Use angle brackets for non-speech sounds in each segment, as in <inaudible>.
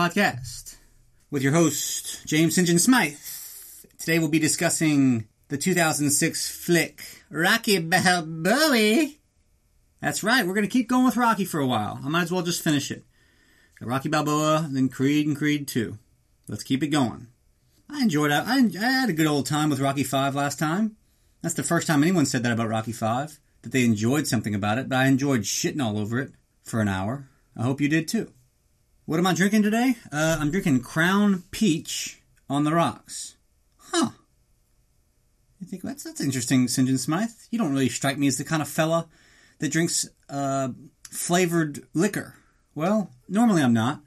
Podcast with your host, James St. John Smythe. Today we'll be discussing the 2006 flick, Rocky Balboa. That's right, we're going to keep going with Rocky for a while. I might as well just finish it. Rocky Balboa, then Creed and Creed 2. Let's keep it going. I enjoyed it. I, I had a good old time with Rocky 5 last time. That's the first time anyone said that about Rocky 5, that they enjoyed something about it, but I enjoyed shitting all over it for an hour. I hope you did too. What am I drinking today? Uh, I'm drinking Crown Peach on the rocks. Huh. You think that's that's interesting, St. John Smythe. You don't really strike me as the kind of fella that drinks uh, flavored liquor. Well, normally I'm not.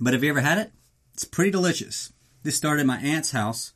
But have you ever had it? It's pretty delicious. This started at my aunt's house.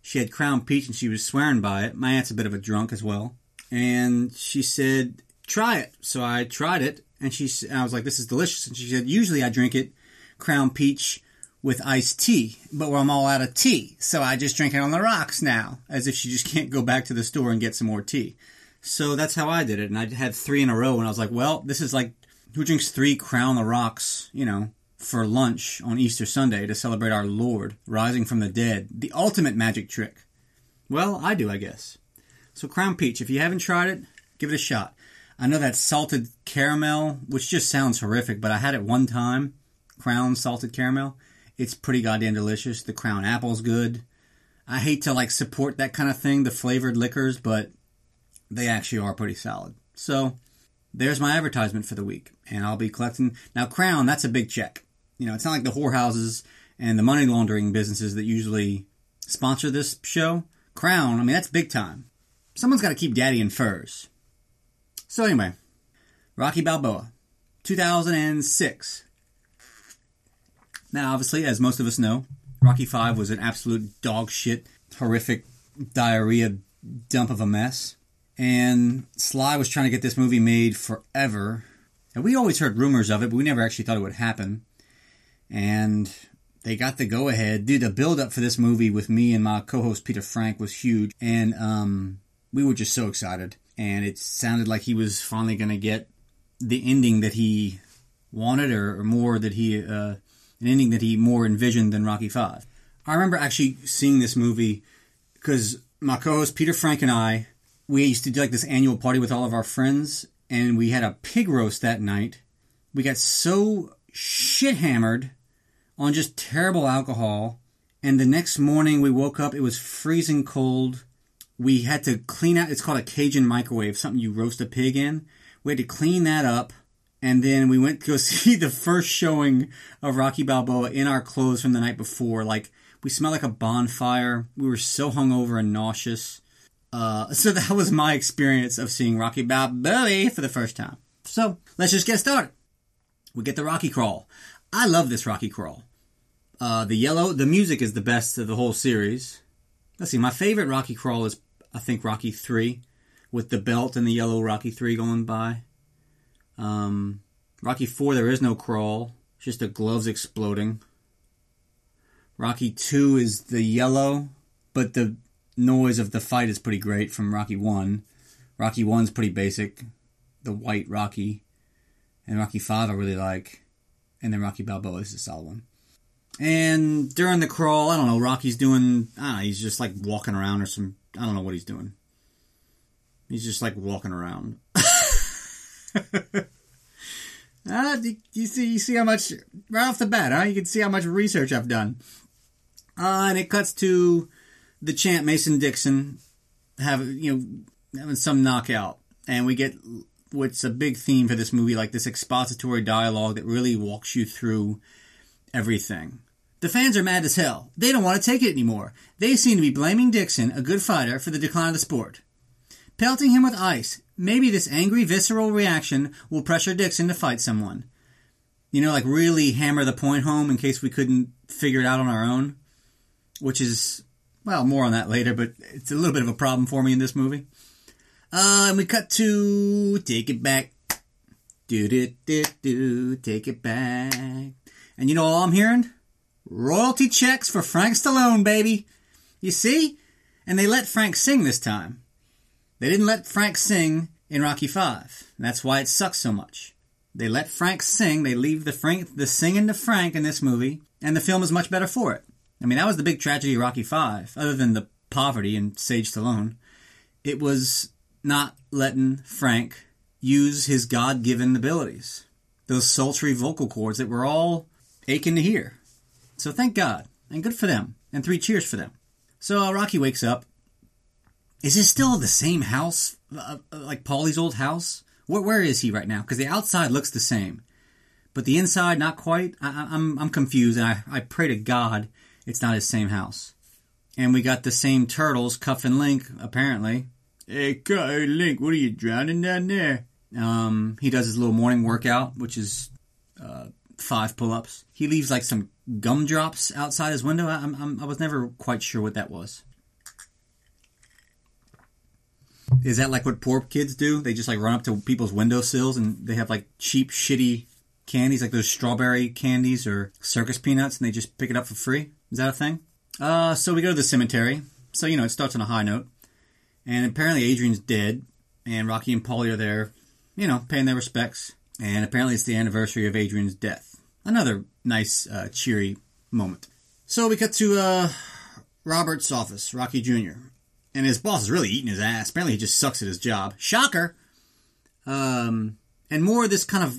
She had Crown Peach and she was swearing by it. My aunt's a bit of a drunk as well. And she said, try it. So I tried it and she, and I was like, this is delicious. And she said, usually I drink it Crown Peach with iced tea, but I'm all out of tea. So I just drink it on the rocks now, as if she just <laughs> can't go back to the store and get some more tea. So that's how I did it. And I had three in a row and I was like, well, this is like, who drinks three Crown the Rocks, you know, for lunch on Easter Sunday to celebrate our Lord rising from the dead? The ultimate magic trick. Well, I do, I guess. So Crown Peach, if you haven't tried it, give it a shot. I know that salted caramel, which just sounds horrific, but I had it one time. Crown salted caramel. It's pretty goddamn delicious. The Crown apple's good. I hate to like support that kind of thing, the flavored liquors, but they actually are pretty solid. So there's my advertisement for the week, and I'll be collecting now. Crown, that's a big check. You know, it's not like the whorehouses and the money laundering businesses that usually sponsor this show. Crown, I mean, that's big time. Someone's got to keep daddy in furs. So anyway, Rocky Balboa, 2006. Now, obviously, as most of us know, Rocky Five was an absolute dog shit, horrific diarrhea dump of a mess. And Sly was trying to get this movie made forever. And we always heard rumors of it, but we never actually thought it would happen. And they got the go ahead. Dude, the build up for this movie with me and my co host Peter Frank was huge. And um, we were just so excited. And it sounded like he was finally going to get the ending that he wanted, or, or more that he, uh, an ending that he more envisioned than Rocky Five. I remember actually seeing this movie because my co host Peter Frank and I, we used to do like this annual party with all of our friends, and we had a pig roast that night. We got so shit hammered on just terrible alcohol. And the next morning we woke up, it was freezing cold. We had to clean out, it's called a Cajun microwave, something you roast a pig in. We had to clean that up. And then we went to go <laughs> see the first showing of Rocky Balboa in our clothes from the night before. Like, we smelled like a bonfire. We were so hungover and nauseous. Uh, so <laughs> that was my experience of seeing Rocky Balboa for the first time. So let's just get started. We get the Rocky Crawl. I love this Rocky Crawl. Uh, the yellow, the music is the best of the whole series. Let's see, my favorite Rocky Crawl is, I think, Rocky 3, with the belt and the yellow Rocky 3 going by. Um, Rocky 4, there is no crawl, just the gloves exploding. Rocky 2 is the yellow, but the noise of the fight is pretty great from Rocky 1. Rocky 1's pretty basic, the white Rocky. And Rocky 5 I really like. And then Rocky Balboa is a solid one. And during the crawl, I don't know, Rocky's doing, I don't know, he's just like walking around or some, I don't know what he's doing. He's just like walking around. <laughs> ah, you, you see, you see how much, right off the bat, huh? You can see how much research I've done. Uh, and it cuts to the champ Mason Dixon have you know having some knockout, and we get what's a big theme for this movie, like this expository dialogue that really walks you through everything. The fans are mad as hell. They don't want to take it anymore. They seem to be blaming Dixon, a good fighter, for the decline of the sport. Pelting him with ice. Maybe this angry, visceral reaction will pressure Dixon to fight someone. You know, like really hammer the point home in case we couldn't figure it out on our own. Which is well, more on that later, but it's a little bit of a problem for me in this movie. Uh, and we cut to Take It Back. Do do do do, take it back. And you know all I'm hearing? Royalty checks for Frank Stallone, baby. You see? And they let Frank sing this time. They didn't let Frank sing in Rocky Five. That's why it sucks so much. They let Frank sing. They leave the Frank the singing to Frank in this movie, and the film is much better for it. I mean, that was the big tragedy of Rocky Five, other than the poverty and Sage Stallone. It was not letting Frank use his God given abilities. Those sultry vocal cords that we're all aching to hear. So thank God, and good for them, and three cheers for them. So uh, Rocky wakes up. Is this still the same house, uh, uh like Paulie's old house? Where, where is he right now? Because the outside looks the same, but the inside not quite. I, am I'm, I'm confused, and I, I pray to God it's not his same house. And we got the same turtles, Cuff and Link, apparently. Hey, Cuff, hey, Link, what are you drowning down there? Um, he does his little morning workout, which is uh, five pull-ups. He leaves like some gumdrops outside his window. I, I'm, I was never quite sure what that was. Is that like what poor kids do? They just like run up to people's windowsills and they have like cheap, shitty candies, like those strawberry candies or circus peanuts, and they just pick it up for free. Is that a thing? Uh, so we go to the cemetery. So you know, it starts on a high note, and apparently Adrian's dead, and Rocky and Paulie are there, you know, paying their respects. And apparently it's the anniversary of Adrian's death. Another nice, uh, cheery moment. So we cut to uh, Robert's office, Rocky Jr and his boss is really eating his ass. Apparently, he just sucks at his job. Shocker. Um, and more of this kind of.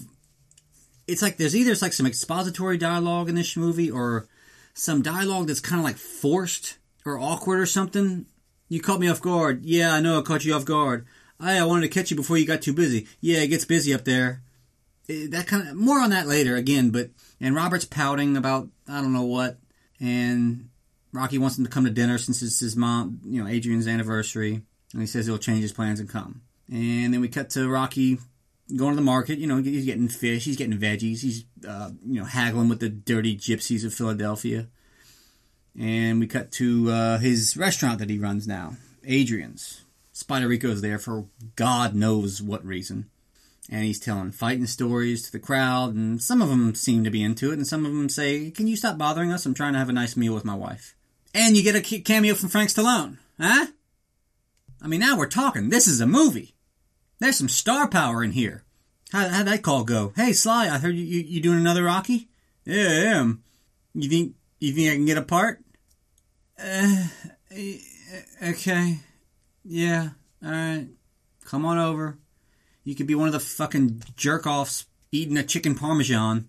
It's like there's either it's like some expository dialogue in this movie or some dialogue that's kind of like forced or awkward or something. You caught me off guard. Yeah, I know I caught you off guard. Hey, I wanted to catch you before you got too busy. Yeah, it gets busy up there. It, that kind of more on that later again, but and Robert's pouting about I don't know what, and Rocky wants him to come to dinner since it's his mom, you know, Adrian's anniversary, and he says he'll change his plans and come. And then we cut to Rocky going to the market. You know, he's getting fish, he's getting veggies, he's uh, you know haggling with the dirty gypsies of Philadelphia. And we cut to uh, his restaurant that he runs now, Adrian's. Spider Rico's there for God knows what reason. And he's telling fighting stories to the crowd, and some of them seem to be into it, and some of them say, Can you stop bothering us? I'm trying to have a nice meal with my wife. And you get a cameo from Frank Stallone. Huh? I mean, now we're talking. This is a movie. There's some star power in here. How, how'd that call go? Hey, Sly, I heard you, you, you doing another Rocky? Yeah, I am. You think, you think I can get a part? Uh, okay. Yeah, alright. Come on over. You could be one of the fucking jerk offs eating a chicken parmesan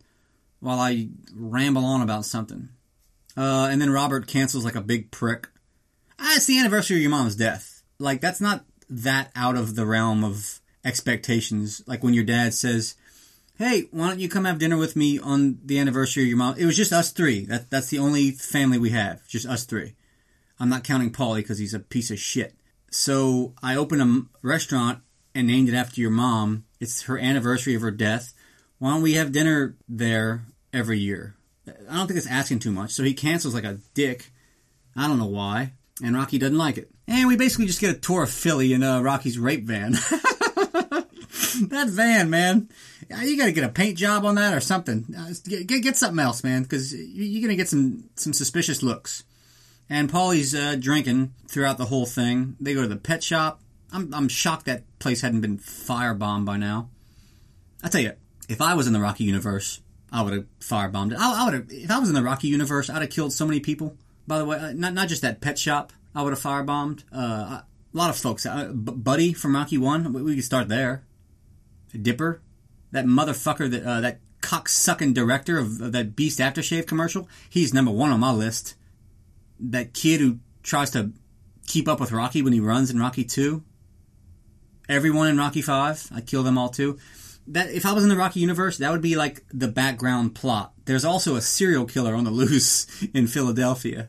while I ramble on about something. Uh, and then Robert cancels like a big prick. Ah, it's the anniversary of your mom's death. Like, that's not that out of the realm of expectations. Like when your dad says, Hey, why don't you come have dinner with me on the anniversary of your mom? It was just us three. That, that's the only family we have. Just us three. I'm not counting Paulie because he's a piece of shit. So I open a restaurant and named it after your mom. It's her anniversary of her death. Why don't we have dinner there every year? I don't think it's asking too much. So he cancels like a dick. I don't know why. And Rocky doesn't like it. And we basically just get a tour of Philly in uh, Rocky's rape van. <laughs> that van, man. You got to get a paint job on that or something. Uh, get, get, get, something else, man, because you're going to get some, some suspicious looks. And Paulie's uh, drinking throughout the whole thing. They go to the pet shop. I'm, I'm shocked that place hadn't been firebombed by now. I tell you, if I was in the Rocky universe, I would have firebombed it. I, I would have, if I was in the Rocky universe, I'd have killed so many people. By the way, uh, not not just that pet shop. I would have firebombed. Uh, a lot of folks. Uh, Buddy from Rocky One. We, we could start there. Dipper, that motherfucker, that uh, that cocksucking director of, of that Beast aftershave commercial. He's number one on my list. That kid who tries to keep up with Rocky when he runs in Rocky Two. Everyone in Rocky Five, I kill them all too that if I was in the Rocky universe, that would be like the background plot. There's also a serial killer on the loose <laughs> in Philadelphia.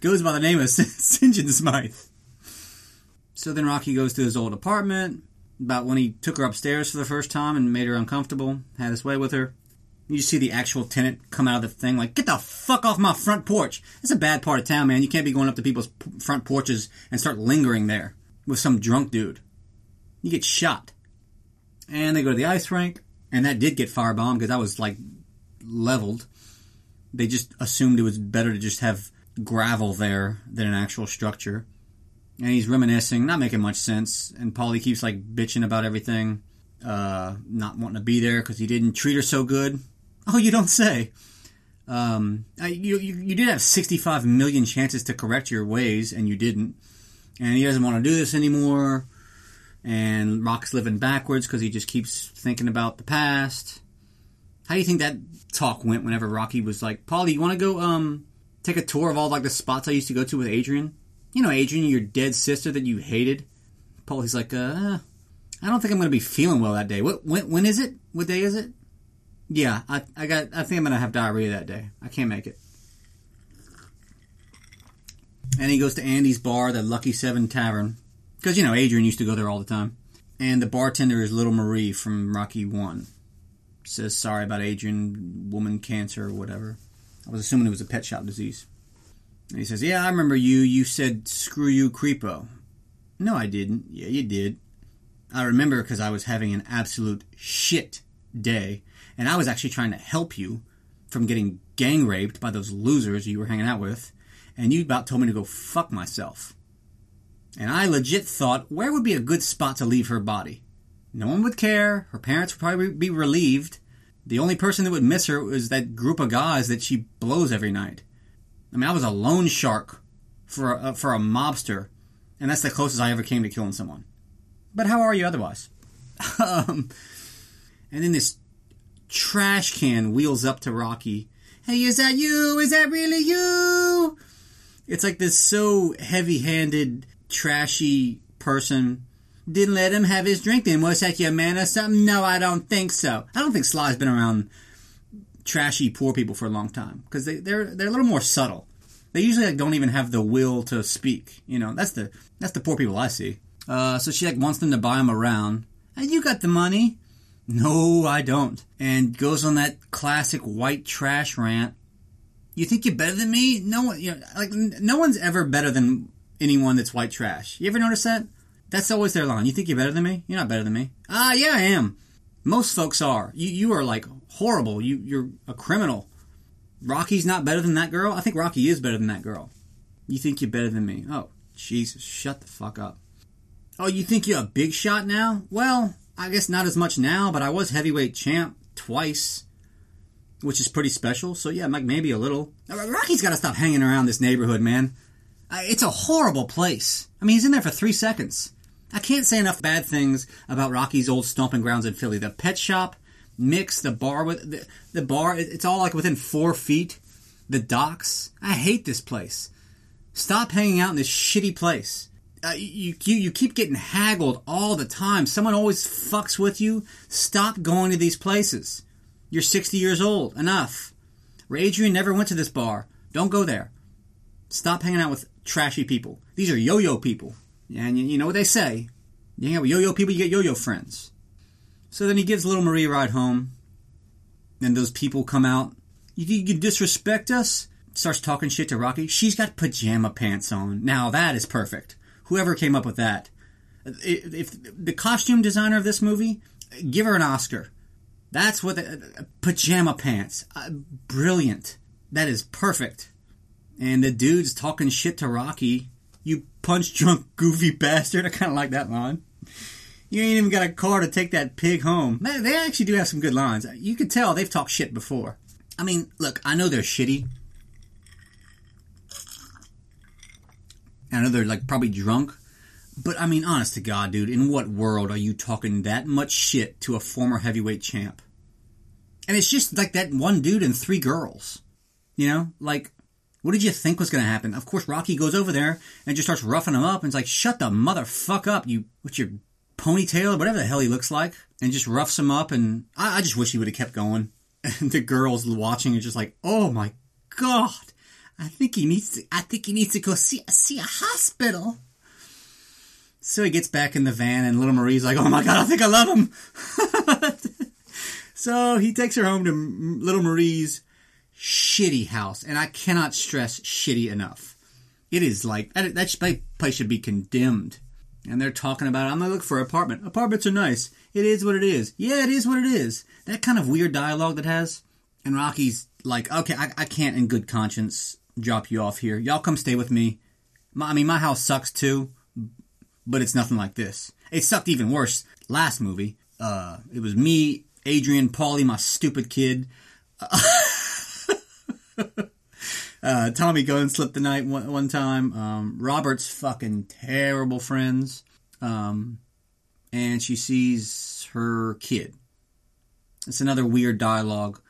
Goes by the name of <laughs> St. John Smythe. So then Rocky goes to his old apartment. About when he took her upstairs for the first time and made her uncomfortable, had his way with her. You see the actual tenant come out of the thing like, "Get the fuck off my front porch!" It's a bad part of town, man. You can't be going up to people's front porches and start lingering there with some drunk dude. You get shot and they go to the ice rink, and that did get firebombed because I was like leveled. They just assumed it was better to just have gravel there than an actual structure. And he's reminiscing, not making much sense. And Paulie keeps like bitching about everything. uh, not wanting to be there because he didn't treat her so good. Oh, you don't say. Um, you, you, you did have 65 million chances to correct your ways, and you didn't. And he doesn't want to do this anymore. And Rock's living backwards because he just keeps thinking about the past. How do you think that talk went whenever Rocky was like, Paulie, you want to go um take a tour of all like the spots I used to go to with Adrian? You know, Adrian, your dead sister that you hated. Paulie's like, uh, I don't think I'm to be feeling well that day. What when, when is it? What day is it? Yeah, I, I got. I think I'm to have diarrhea that day. I can't make it. And he goes to Andy's bar, the Lucky Seven Tavern, because you know Adrian used to go there all the time. And the bartender is Little Marie from Rocky One. Says sorry about Adrian, woman cancer or whatever. I was assuming it was a pet shop disease. And he says, "Yeah, I remember you. You said screw you, creepo." No, I didn't. Yeah, you did. I remember because I was having an absolute shit day, and I was actually trying to help you from getting gang raped by those losers you were hanging out with, and you about told me to go fuck myself. And I legit thought, where would be a good spot to leave her body? No one would care. Her parents would probably be relieved. The only person that would miss her was that group of guys that she blows every night. I mean, I was a loan shark for a, for a mobster, and that's the closest I ever came to killing someone. But how are you otherwise? <laughs> um, and then this trash can wheels up to Rocky. Hey, is that you? Is that really you? It's like this so heavy handed, trashy person. Didn't let him have his drink then. Was that your man or something? No, I don't think so. I don't think Sly's been around trashy poor people for a long time because they, they're they're a little more subtle. They usually like, don't even have the will to speak. You know, that's the that's the poor people I see. Uh, so she like wants them to buy him around. And you got the money. No, I don't. And goes on that classic white trash rant. You think you're better than me? No one, you know, like no one's ever better than anyone that's white trash. You ever notice that? That's always their line. You think you're better than me? You're not better than me. Ah, yeah, I am. Most folks are. You you are like horrible. You you're a criminal. Rocky's not better than that girl. I think Rocky is better than that girl. You think you're better than me? Oh, Jesus, shut the fuck up. Oh, you think you're a big shot now? Well, I guess not as much now, but I was heavyweight champ twice, which is pretty special. So yeah, Mike, maybe a little. Rocky's got to stop hanging around this neighborhood, man. It's a horrible place. I mean, he's in there for three seconds. I can't say enough bad things about Rocky's old stomping grounds in Philly. The pet shop, mix, the bar with the, the bar. It's all like within four feet. The docks. I hate this place. Stop hanging out in this shitty place. Uh, you, you you keep getting haggled all the time. Someone always fucks with you. Stop going to these places. You're 60 years old. Enough. Adrian never went to this bar. Don't go there. Stop hanging out with trashy people. These are yo-yo people. And you, know what they say. You hang out with yo-yo people, you get yo-yo friends. So then he gives little Marie a ride home. Then those people come out. You, you disrespect us? Starts talking shit to Rocky. She's got pajama pants on. Now that is perfect whoever came up with that. If, the costume designer of this movie, give her an Oscar. That's what the, pajama pants. Uh, brilliant. That is perfect. And the dude's talking shit to Rocky. You punch drunk <laughs> goofy bastard. I kind of like that line. You ain't even got a car to take that pig home. Man, They actually do have some good lines. You can tell they've talked shit before. I mean, look, I know they're shitty. I know they're like probably drunk, but I mean, honest to God, dude, in what world are you talking that much shit to a former heavyweight champ? And it's just like that one dude and three girls. You know, like, what did you think was going to happen? Of course, Rocky goes over there and just starts roughing him up and it's like, shut the motherfuck up, you, what's your ponytail or whatever the hell he looks like, and just roughs him up. And I, I just wish he would have kept going. <laughs> And the girls watching are just like, oh my God. I think he needs to, I think he needs to go see, see a hospital. So he gets back in the van and little Marie's like, oh my god, I think I love him. <laughs> so he takes her home to little Marie's shitty house. And I cannot stress shitty enough. It is like, that, that place should be condemned. And they're talking about, I'm gonna look for an apartment. Apartments are nice. It is what it is. Yeah, it is what it is. That kind of weird dialogue that has. And Rocky's like, okay, I, I can't in good conscience drop you off here. Y'all come stay with me. My, I mean, my house sucks too, but it's nothing like this. It sucked even worse last movie. Uh, it was me, Adrian, Paulie, my stupid kid. uh, <laughs> <laughs> Tommy Gunn slipped the night one, one time. Um, Robert's fucking terrible friends. Um, and she sees her kid. It's another weird dialogue.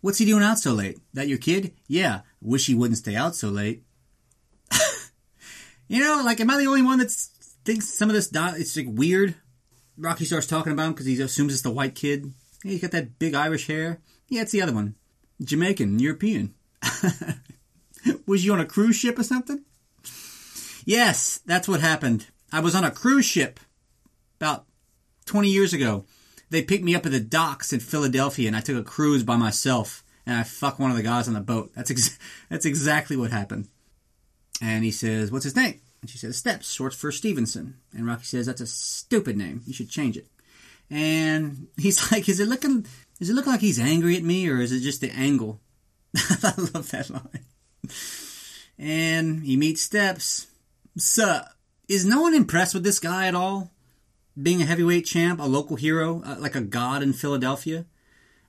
What's he doing out so late? That your kid? Yeah. Wish he wouldn't stay out so late. <laughs> you know, like, am I the only one that thinks some of this di- it's like weird? Rocky starts talking about him because he assumes it's the white kid. He's got that big Irish hair. Yeah, it's the other one. Jamaican, European. <laughs> was you on a cruise ship or something? Yes, that's what happened. I was on a cruise ship about 20 years ago. They picked me up at the docks in Philadelphia and I took a cruise by myself and I fucked one of the guys on the boat. That's ex- <laughs> that's exactly what happened. And he says, "What's his name?" And she says, "Steps, short for Stevenson." And Rocky says, "That's a stupid name. You should change it." And he's <laughs> like, "Is it looking? Is it looking like he's angry at me, or is it just the angle?" <laughs> I love that line. And he meets Steps. So, is no one impressed with this guy at all? Being a heavyweight champ, a local hero, uh, like a god in Philadelphia.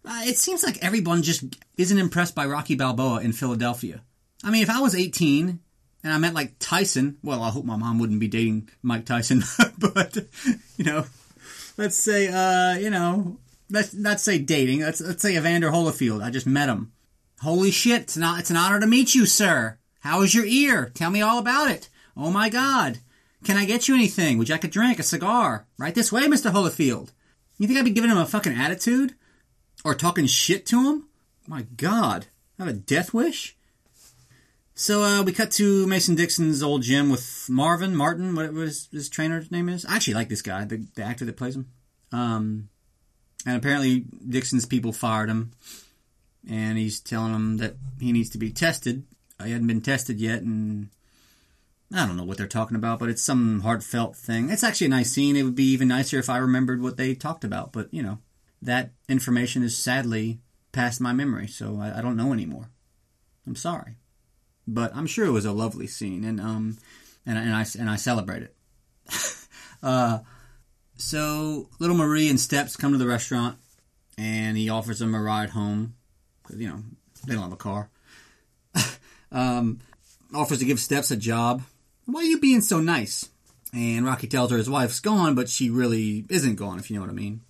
Uh, it seems like everyone just isn't impressed by Rocky Balboa in Philadelphia. I mean, if I was 18 and I met like Tyson, well, I hope my mom wouldn't be dating Mike Tyson, <laughs> but, you know, let's say, uh, you know, let's not say dating. Let's, let's say Evander Holyfield. I just met him. Holy shit, it's, not, it's an honor to meet you, sir. How is your ear? Tell me all about it. Oh my god. Can I get you anything? Would you like a drink, a cigar? Right this way, Mr. Holyfield. You think I'd be giving him a fucking attitude? Or talking shit to him? My god. I have a death wish? So uh, we cut to Mason Dixon's old gym with Marvin Martin, whatever his, his trainer's name is. I actually like this guy, the, the actor that plays him. Um, and apparently Dixon's people fired him, and he's telling him that he needs to be tested. He hadn't been tested yet, and I don't know what they're talking about, but it's some heartfelt thing. It's actually a nice scene. It would be even nicer if I remembered what they talked about, but you know, that information is sadly past my memory, so I, I don't know anymore. I'm sorry, but I'm sure it was a lovely scene, and um, and, and I and I celebrate it. <laughs> uh, so little Marie and Steps come to the restaurant, and he offers them a ride home you know they don't have a car. <laughs> um, offers to give Steps a job. Why are you being so nice? And Rocky tells her his wife's gone, but she really isn't gone, if you know what I mean.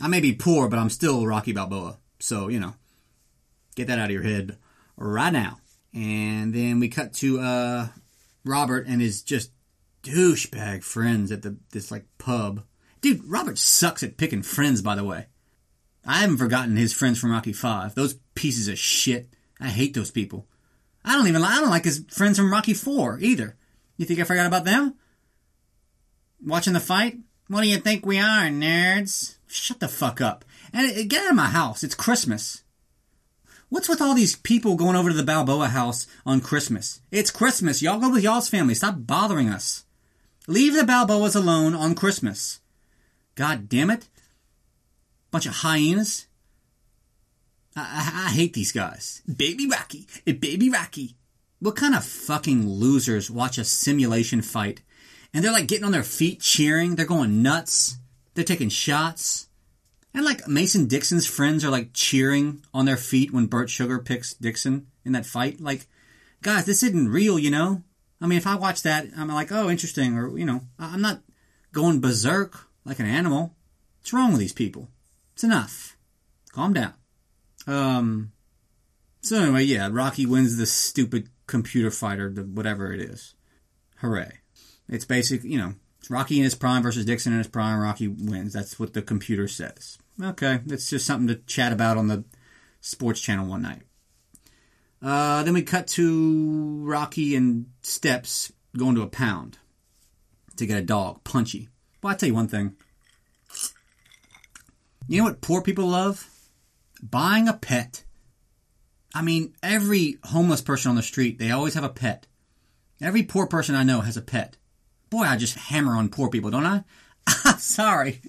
I may be poor, but I'm still Rocky Balboa. So, you know, get that out of your head right now. And then we cut to uh, Robert and his just douchebag friends at the this like pub. Dude, Robert sucks at picking friends, by the way. I haven't forgotten his friends from Rocky Five. Those pieces of shit. I hate those people. I don't even I don't like his friends from Rocky Four either. You think I forgot about them? Watching the fight? What do you think we are, nerds? Shut the fuck up. And get out of my house. It's Christmas. What's with all these people going over to the Balboa house on Christmas? It's Christmas. Y'all go with y'all's family. Stop bothering us. Leave the Balboas alone on Christmas. God damn it. Bunch of hyenas. I, I, I hate these guys. Baby Rocky. Baby Rocky. What kind of fucking losers watch a simulation fight and they're like getting on their feet cheering? They're going nuts. They're taking shots. And like Mason Dixon's friends are like cheering on their feet when Bert Sugar picks Dixon in that fight. Like, guys, this isn't real, you know? I mean, if I watch that, I'm like, oh, interesting. Or, you know, I'm not going berserk like an animal. What's wrong with these people? It's enough. Calm down. Um, so anyway, yeah, Rocky wins this stupid computer fighter, the whatever it is. Hooray. It's basic, you know, Rocky in his prime versus Dixon in his prime. Rocky wins. That's what the computer says. Okay, it's just something to chat about on the sports channel one night. Uh, then we cut to Rocky and Steps going to a pound to get a dog, Punchy. Well, I'll tell you one thing. You know what poor people love? Buying a pet. I mean, every homeless person on the street, they always have a pet. Every poor person I know has a pet. Boy, I just hammer on poor people, don't I? <laughs> Sorry.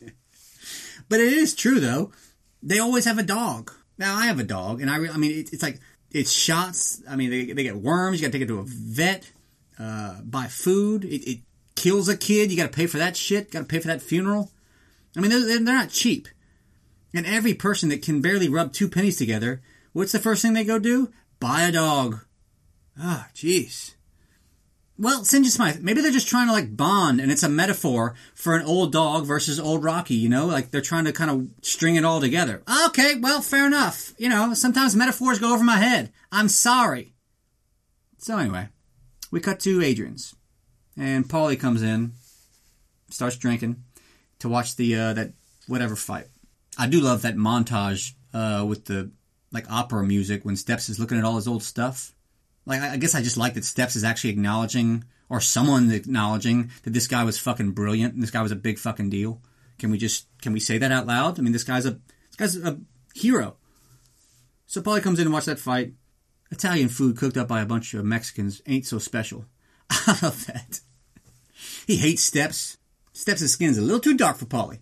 But it is true, though. They always have a dog. Now, I have a dog, and I, re- I mean, it, it's like, it's shots. I mean, they, they get worms. You got to take it to a vet, uh, buy food. It, it kills a kid. You got to pay for that shit. Got to pay for that funeral. I mean, they're, they're not cheap. And every person that can barely rub two pennies together, what's the first thing they go do? Buy a dog. Ah, oh, jeez. Well. John Smythe, maybe they're just trying to like bond and it's a metaphor for an old dog versus old Rocky, you know? Like they're trying to kind of string it all together. Okay, well, fair enough. You know, sometimes metaphors go over my head. I'm sorry. So anyway, we cut to Adrian's. And Paulie comes in, starts drinking to watch the uh, that whatever fight. I do love that montage uh, with the like opera music when Steps is looking at all his old stuff like, I guess I just like that Steps is actually acknowledging, or someone acknowledging that this guy was fucking brilliant and this guy was a big fucking deal. Can we just, can we say that out loud? I mean, this guy's a, this guy's a hero. So Paulie comes in and watch that fight. Italian food cooked up by a bunch of Mexicans ain't so special. <laughs> I love that. He hates Steps. Steps' skin's a little too dark for Paulie.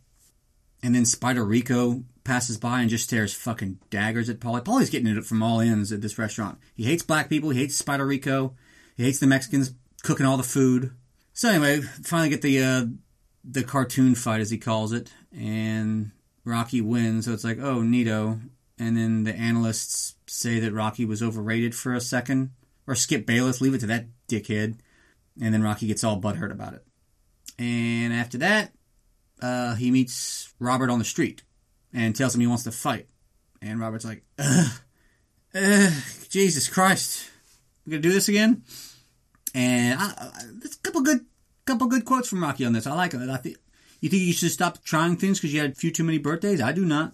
And then Spider Rico passes by and just stares fucking daggers at Paulie. Paulie's getting it from all ends at this restaurant. He hates black people. He hates Spider Rico. He hates the Mexicans cooking all the food. So anyway, finally get the uh, the cartoon fight as he calls it, and Rocky wins. So it's like, oh, Nito. And then the analysts say that Rocky was overrated for a second, or Skip Bayless, leave it to that dickhead. And then Rocky gets all butthurt about it. And after that, uh, he meets Robert on the street and tells him he wants to fight. And Robert's like, ugh, Jesus Christ, we're gonna do this again? And I, I, there's a couple good, couple good quotes from Rocky on this. I like it. I think you think you should stop trying things because you had a few too many birthdays. I do not.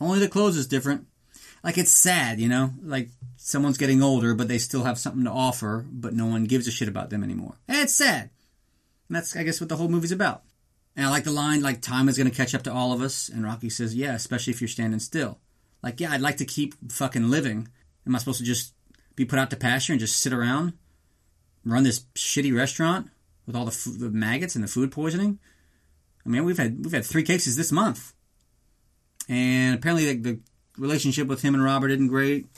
Only the clothes is different. Like it's sad, you know, like someone's getting older, but they still have something to offer, but no one gives a shit about them anymore. And it's sad. And that's, I guess, what the whole movie's about. And I like the line, like, time is going to catch up to all of us. And Rocky says, yeah, especially if you're standing still. Like, yeah, I'd like to keep fucking living. Am I supposed to just be put out to pasture and just sit around, run this shitty restaurant with all the, f- the maggots and the food poisoning? I mean, we've had we've had three cases this month, and apparently the, the relationship with him and Robert isn't great.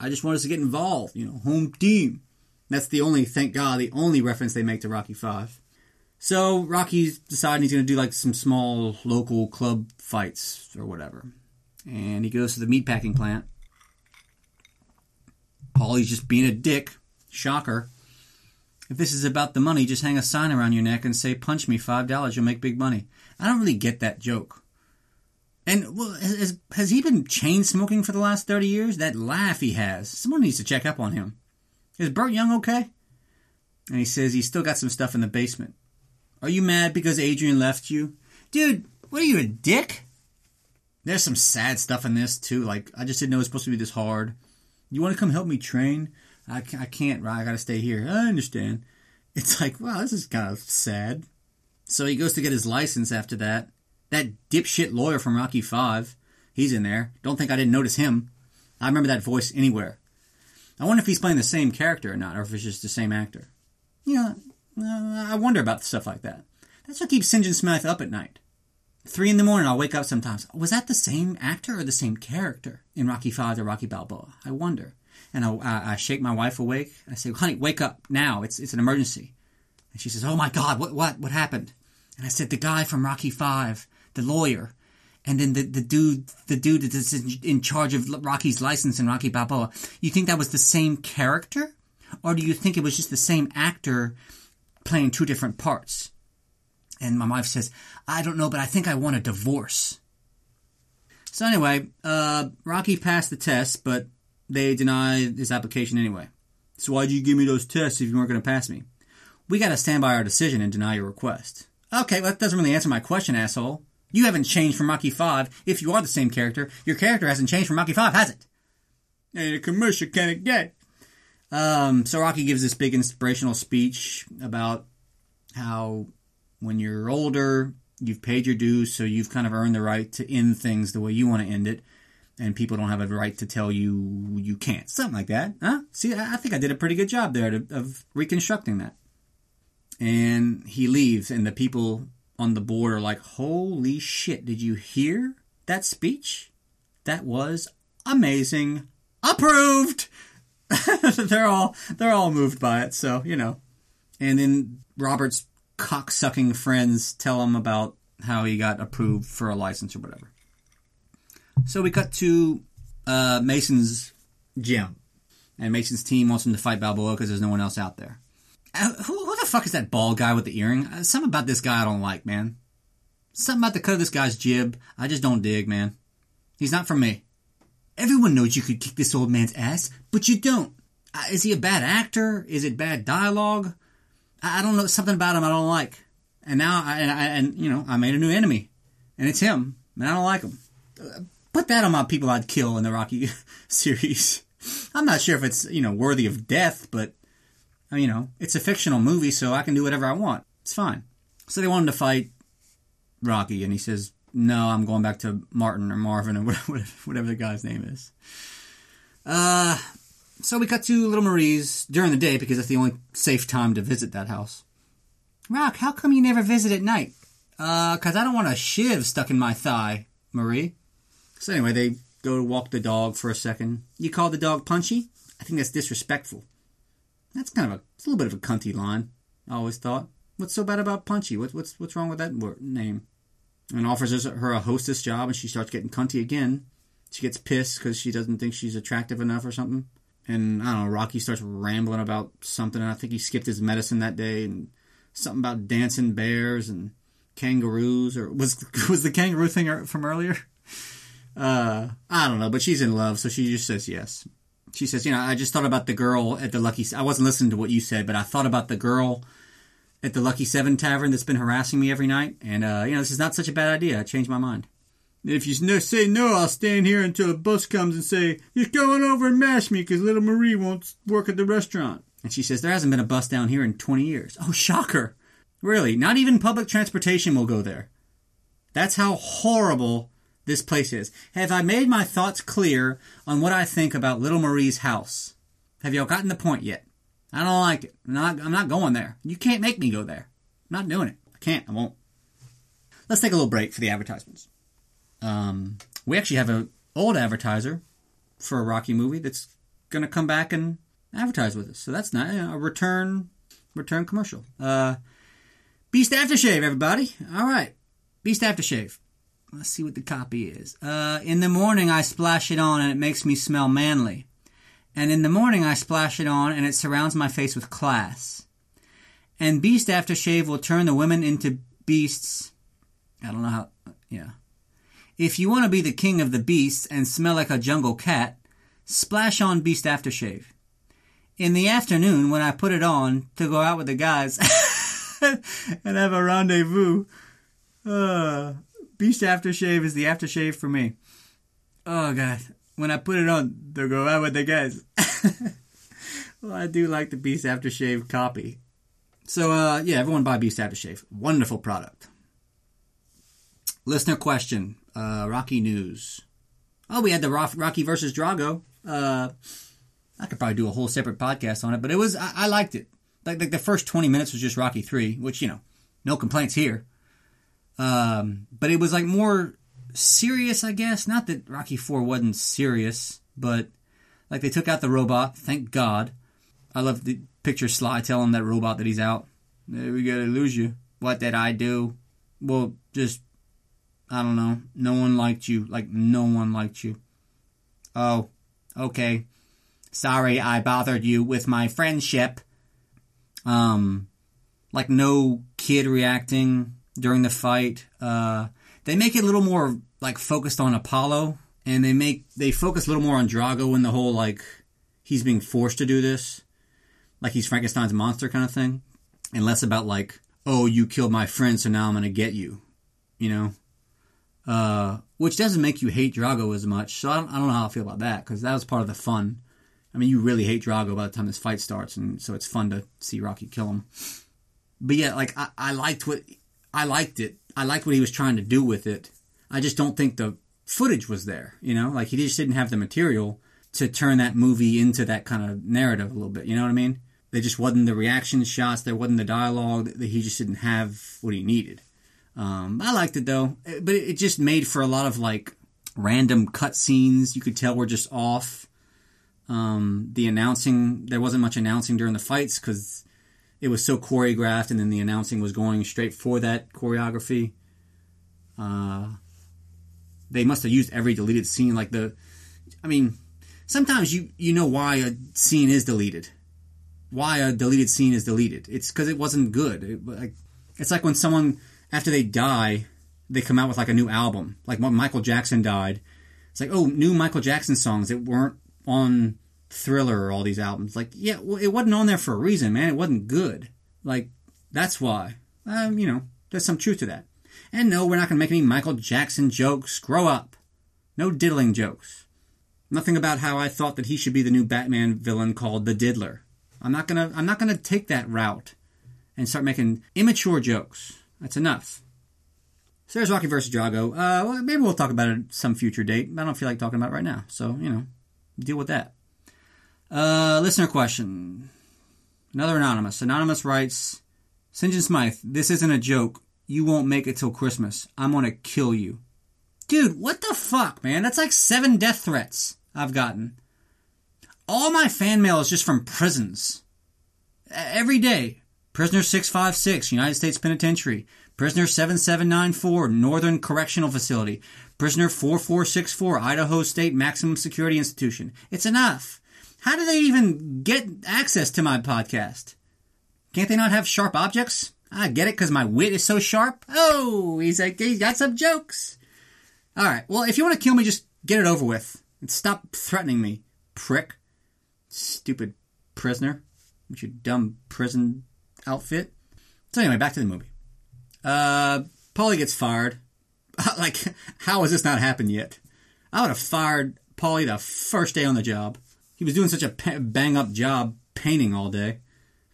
I just want us to get involved, you know, home team. That's the only, thank God, the only reference they make to Rocky Five. So Rocky's deciding he's going to do like some small local club fights or whatever. And he goes to the meatpacking plant. Paulie's just being a dick. Shocker. If this is about the money, just hang a sign around your neck and say, punch me $5, you'll make big money. I don't really get that joke. And well, has, has he been chain smoking for the last 30 years? That laugh he has. Someone needs to check up on him. Is Burt Young okay? And he says he's still got some stuff in the basement. Are you mad because Adrian left you? Dude, what are you, a dick? There's some sad stuff in this, too. Like, I just didn't know it was supposed to be this hard. You want to come help me train? I, I can't, right? I gotta stay here. I understand. It's like, wow, this is kind of sad. So he goes to get his license after that. That dipshit lawyer from Rocky 5, he's in there. Don't think I didn't notice him. I remember that voice anywhere. I wonder if he's playing the same character or not, or if it's just the same actor. Yeah, uh, I wonder about stuff like that. That's what keeps St. John Smythe up at night. Three in the morning, I'll wake up sometimes. Was that the same actor or the same character in Rocky Five or Rocky Balboa? I wonder. And I, I, I shake my wife awake. I say, "Honey, wake up now! It's it's an emergency." And she says, "Oh my God, what what what happened?" And I said, "The guy from Rocky Five, the lawyer." and then the, the dude the dude that's in charge of Rocky's license in Rocky Balboa. You think that was the same character, or do you think it was just the same actor playing two different parts. And my wife says, I don't know, but I think I want a divorce. So anyway, uh, Rocky passed the test, but they denied his application anyway. So why'd you give me those tests if you weren't going to pass me? We got to stand by our decision and deny your request. Okay, well, that doesn't really answer my question, asshole. You haven't changed from Rocky 5. If you are the same character, your character hasn't changed from Rocky 5, has it? And commercial kind of get. Um, so Rocky gives this big inspirational speech about how when you're older, you've paid your dues, so you've kind of earned the right to end things the way you want to end it, and people don't have a right to tell you you can't. Something like that, huh? See, I think I did a pretty good job there to, of reconstructing that. And he leaves, and the people on the board are like, "Holy shit! Did you hear that speech? That was amazing. Approved." <laughs> they're all they're all moved by it, so you know. And then Robert's cocksucking friends tell him about how he got approved for a license or whatever. So we cut to uh, Mason's gym, and Mason's team wants him to fight Balboa because there's no one else out there. Uh, who, who, the fuck is that bald guy with the earring? Uh, something about this guy I don't like, man. Something about the cut of this guy's jib I just don't dig, man. He's not for me. Everyone knows you could kick this old man's ass, but you don't. Uh, is he a bad actor? Is it bad dialogue? I, don't know. Something about him I don't like. And now, I, and, I, and you know, I made a new enemy, and it's him, and I don't like him. Uh, put that on my people I'd kill in the Rocky <laughs> series. I'm not sure if it's you know worthy of death, but uh, you know, it's a fictional movie, so I can do whatever I want. It's fine. So they wanted to fight Rocky, and he says, "No, I'm going back to Martin or Marvin or <laughs> whatever, whatever the guy's name is." Uh, so we cut to Little Marie's during the day because that's the only safe time to visit that house. Rock, how come you never visit at night? Uh, cause I don't want a shiv stuck in my thigh, Marie. So anyway, they go to walk the dog for a second. You call the dog Punchy? I think that's disrespectful. That's kind of a, it's a little bit of a cunty line. I always thought. What's so bad about Punchy? What, what's what's wrong with that word, name? And offers her a hostess job, and she starts getting cunty again. She gets pissed because she doesn't think she's attractive enough or something. And I don't know. Rocky starts rambling about something, and I think he skipped his medicine that day, and something about dancing bears and kangaroos, or was <laughs> was the kangaroo thing from earlier? <laughs> Uh, I don't know, but she's in love, so she just says yes. She says, you know, I just thought about the girl at the Lucky. I wasn't listening to what you said, but I thought about the girl at the Lucky Seven Tavern that's been harassing me every night, and uh, you know, this is not such a bad idea. I changed my mind. If you say no, I'll stand here until a bus comes and say, You're going over and mash me because little Marie won't work at the restaurant. And she says, There hasn't been a bus down here in 20 years. Oh, shocker. Really, not even public transportation will go there. That's how horrible this place is. Have I made my thoughts clear on what I think about Little Marie's house? Have y'all gotten the point yet? I don't like it. I'm not, I'm not going there. You can't make me go there. I'm not doing it. I can't. I won't. Let's take a little break for the advertisements. Um, we actually have an old advertiser for a Rocky movie that's going to come back and advertise with us. So that's not a return return commercial. Uh, Beast Aftershave, everybody. All right, Beast Aftershave. Let's see what the copy is. Uh, in the morning, I splash it on and it makes me smell manly. And in the morning, I splash it on and it surrounds my face with class. And Beast Aftershave will turn the women into beasts. I don't know how. Yeah. If you want to be the king of the beasts and smell like a jungle cat, splash on Beast Aftershave. In the afternoon, when I put it on to go out with the guys <laughs> and have a rendezvous, uh, Beast Aftershave is the aftershave for me. Oh god, when I put it on to go out with the guys. <laughs> well, I do like the Beast Aftershave copy. So, uh, yeah, everyone buy Beast Aftershave. Wonderful product. Listener question, uh, Rocky News. Oh, we had the Rocky versus Drago. Uh, I could probably do a whole separate podcast on it, but it was I, I liked it. Like, like the first twenty minutes was just Rocky three, which you know, no complaints here. Um, but it was like more serious, I guess. Not that Rocky Four wasn't serious, but like they took out the robot. Thank God. I love the picture Sly telling that robot that he's out. Hey, we gotta lose you. What did I do? Well, just I don't know. No one liked you. Like no one liked you. Oh, okay. Sorry I bothered you with my friendship. Um, like no kid reacting during the fight. Uh, they make it a little more like focused on Apollo, and they make they focus a little more on Drago and the whole like he's being forced to do this, like he's Frankenstein's monster kind of thing, and less about like oh you killed my friend so now I'm gonna get you, you know. Uh, which doesn't make you hate Drago as much. So I don't, I don't know how I feel about that because that was part of the fun. I mean, you really hate Drago by the time this fight starts, and so it's fun to see Rocky kill him. But yeah, like I, I liked what I liked it. I liked what he was trying to do with it. I just don't think the footage was there. You know, like he just didn't have the material to turn that movie into that kind of narrative a little bit. You know what I mean? There just wasn't the reaction shots. There wasn't the dialogue. That he just didn't have what he needed. Um, I liked it though, but it just made for a lot of like random cut scenes. You could tell were just off. Um, the announcing, there wasn't much announcing during the fights because it was so choreographed, and then the announcing was going straight for that choreography. Uh, they must have used every deleted scene. Like the, I mean, sometimes you you know why a scene is deleted, why a deleted scene is deleted. It's because it wasn't good. It, like it's like when someone after they die, they come out with like a new album. Like when Michael Jackson died, it's like oh, new Michael Jackson songs that weren't on Thriller or all these albums. Like yeah, well, it wasn't on there for a reason, man. It wasn't good. Like that's why. Um, you know, there's some truth to that. And no, we're not going to make any Michael Jackson jokes. Grow up. No diddling jokes. Nothing about how I thought that he should be the new Batman villain called the Diddler. I'm not gonna. I'm not gonna take that route and start making immature jokes. That's enough. So there's Rocky versus Drago. Uh, well, maybe we'll talk about it some future date. I don't feel like talking about it right now. So you know, deal with that. Uh, listener question. Another anonymous. Anonymous writes, St. John Smythe, this isn't a joke. You won't make it till Christmas. I'm gonna kill you. Dude, what the fuck, man? That's like seven death threats I've gotten. All my fan mail is just from prisons. Every day. Prisoner 656, United States Penitentiary. Prisoner 7794, Northern Correctional Facility. Prisoner 4464, Idaho State Maximum Security Institution. It's enough. How do they even get access to my podcast? Can't they not have sharp objects? I get it because my wit is so sharp. Oh, he's like, he's got some jokes. All right. Well, if you want to kill me, just get it over with and stop threatening me, prick. Stupid prisoner with your dumb prison outfit. So anyway, back to the movie. Uh, Paulie gets fired. <laughs> like, how has this not happened yet? I would have fired Paulie the first day on the job. He was doing such a bang up job painting all day.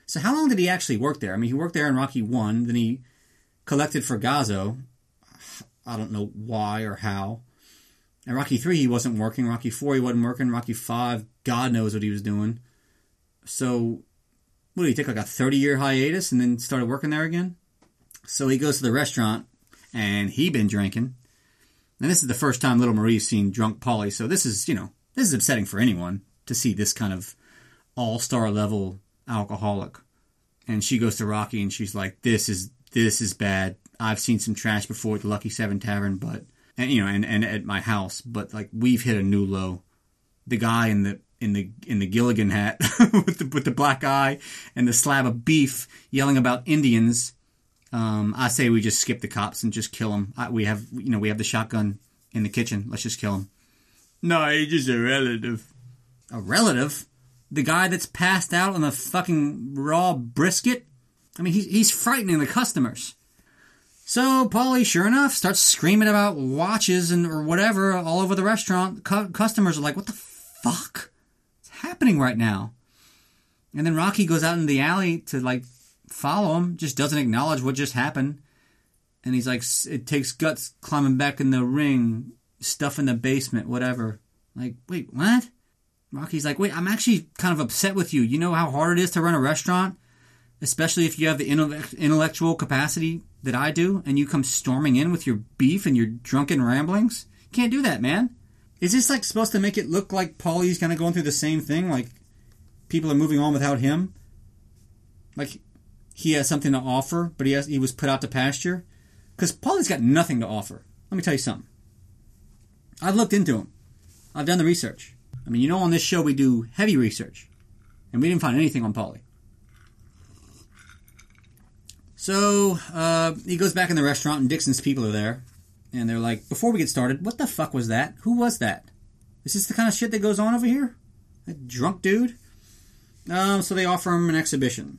So how long did he actually work there? I mean, he worked there in Rocky 1, then he collected for Gazzo. I don't know why or how. And Rocky 3, he wasn't working. Rocky 4, he wasn't working. Rocky 5, God knows what he was doing. So, what did he take like a 30 year hiatus and then started working there again? So he goes to the restaurant and he been drinking. And this is the first time Little Marie's seen drunk Paulie. So this is, you know, this is upsetting for anyone to see this kind of all star level alcoholic. And she goes to Rocky and she's like, "This is this is bad. I've seen some trash before at the Lucky Seven Tavern, but and you know, and, and at my house, but like we've hit a new low. The guy in the in the in the Gilligan hat <laughs> with the with the black eye and the slab of beef yelling about Indians. Um, I say we just skip the cops and just kill him. I, we have you know we have the shotgun in the kitchen. Let's just kill him. No, he's just a relative. A relative? The guy that's passed out on the fucking raw brisket. I mean, he's, he's frightening the customers. So Paulie, sure enough, starts screaming about watches and or whatever all over the restaurant. Cu- customers are like, "What the fuck is happening right now?" And then Rocky goes out in the alley to like follow him, just doesn't acknowledge what just happened. And he's like, "It takes guts climbing back in the ring, stuff in the basement, whatever." Like, wait, what? Rocky's like, wait, I'm actually kind of upset with you. You know how hard it is to run a restaurant? Especially if you have the intellectual capacity that I do, and you come storming in with your beef and your drunken ramblings? Can't do that, man. Is this like supposed to make it look like Paulie's kind of going through the same thing? Like people are moving on without him? Like he has something to offer, but he has he was put out to pasture? Because Paulie's got nothing to offer. Let me tell you something. I've looked into him. I've done the research. I mean, you know, on this show we do heavy research, and we didn't find anything on Paulie. So uh, he goes back in the restaurant, and Dixon's people are there, and they're like, "Before we get started, what the fuck was that? Who was that? Is this the kind of shit that goes on over here? That drunk dude?" Um, so they offer him an exhibition